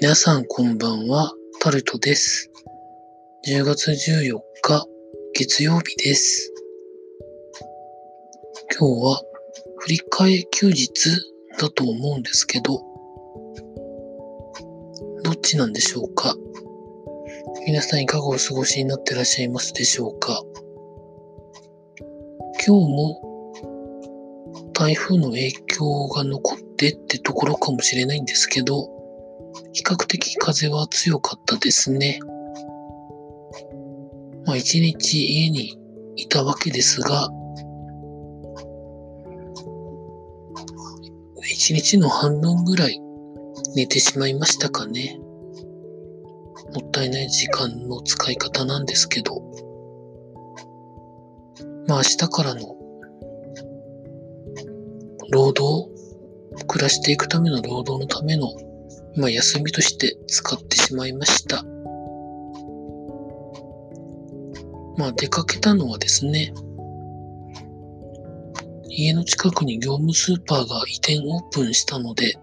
皆さんこんばんは、タルトです。10月14日、月曜日です。今日は振り替え休日だと思うんですけど、どっちなんでしょうか？皆さんいかがお過ごしになってらっしゃいますでしょうか？今日も台風の影響が残ってってところかもしれないんですけど、比較的風は強かったですね。まあ一日家にいたわけですが、一日の半分ぐらい寝てしまいましたかね。もったいない時間の使い方なんですけど、まあ明日からの労働、暮らしていくための労働のためのまあ、休みとして使ってしまいました。まあ、出かけたのはですね、家の近くに業務スーパーが移転オープンしたので、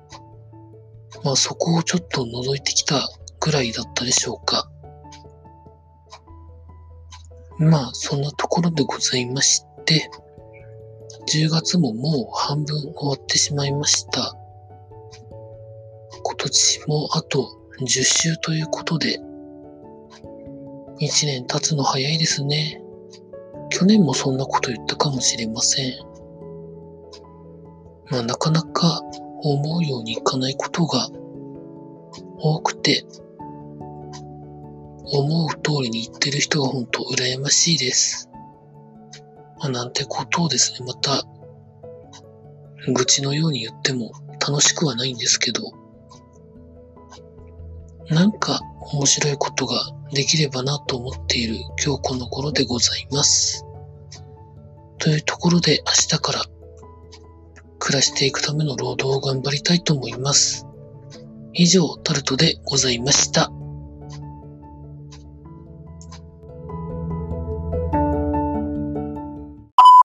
まあ、そこをちょっと覗いてきたぐらいだったでしょうか。まあ、そんなところでございまして、10月ももう半分終わってしまいました。今年もあと10週ということで、1年経つの早いですね。去年もそんなこと言ったかもしれません。まあなかなか思うようにいかないことが多くて、思う通りに言ってる人が本当羨ましいです。まあなんてことをですね、また愚痴のように言っても楽しくはないんですけど、なんか面白いことができればなと思っている今日この頃でございます。というところで明日から暮らしていくための労働を頑張りたいと思います。以上、タルトでございました。